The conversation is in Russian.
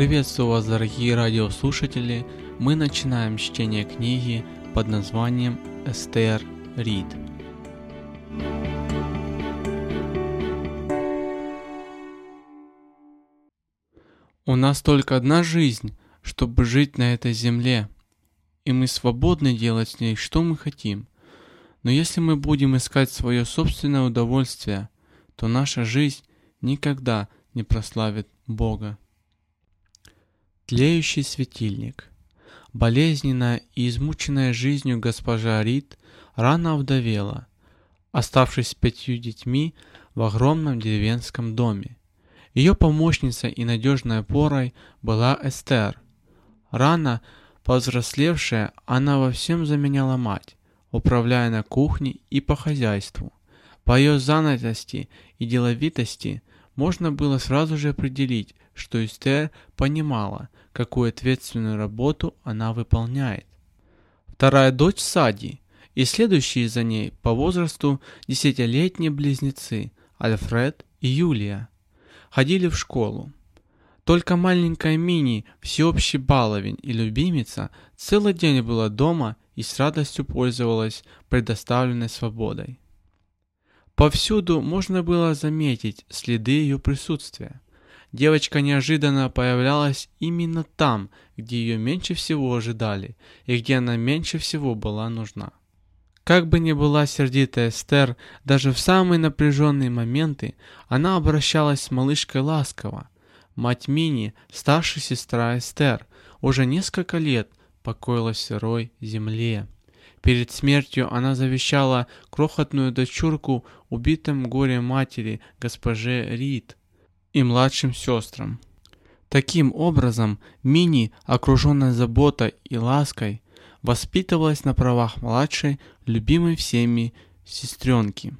Приветствую вас, дорогие радиослушатели! Мы начинаем чтение книги под названием «Эстер Рид». У нас только одна жизнь, чтобы жить на этой земле, и мы свободны делать с ней, что мы хотим. Но если мы будем искать свое собственное удовольствие, то наша жизнь никогда не прославит Бога. Тлеющий светильник. Болезненная и измученная жизнью госпожа Рид рано овдовела, оставшись с пятью детьми в огромном деревенском доме. Ее помощницей и надежной опорой была Эстер. Рано повзрослевшая, она во всем заменяла мать, управляя на кухне и по хозяйству. По ее занятости и деловитости можно было сразу же определить, что Эстер понимала, какую ответственную работу она выполняет. Вторая дочь Сади и следующие за ней по возрасту десятилетние близнецы Альфред и Юлия ходили в школу. Только маленькая Мини, всеобщий баловень и любимица, целый день была дома и с радостью пользовалась предоставленной свободой. Повсюду можно было заметить следы ее присутствия. Девочка неожиданно появлялась именно там, где ее меньше всего ожидали и где она меньше всего была нужна. Как бы ни была сердитая Эстер, даже в самые напряженные моменты она обращалась с малышкой ласково. Мать Мини, старшая сестра Эстер, уже несколько лет покоилась в сырой земле. Перед смертью она завещала крохотную дочурку убитым горем матери госпоже Рид и младшим сестрам. Таким образом, Мини, окруженная заботой и лаской, воспитывалась на правах младшей, любимой всеми сестренки.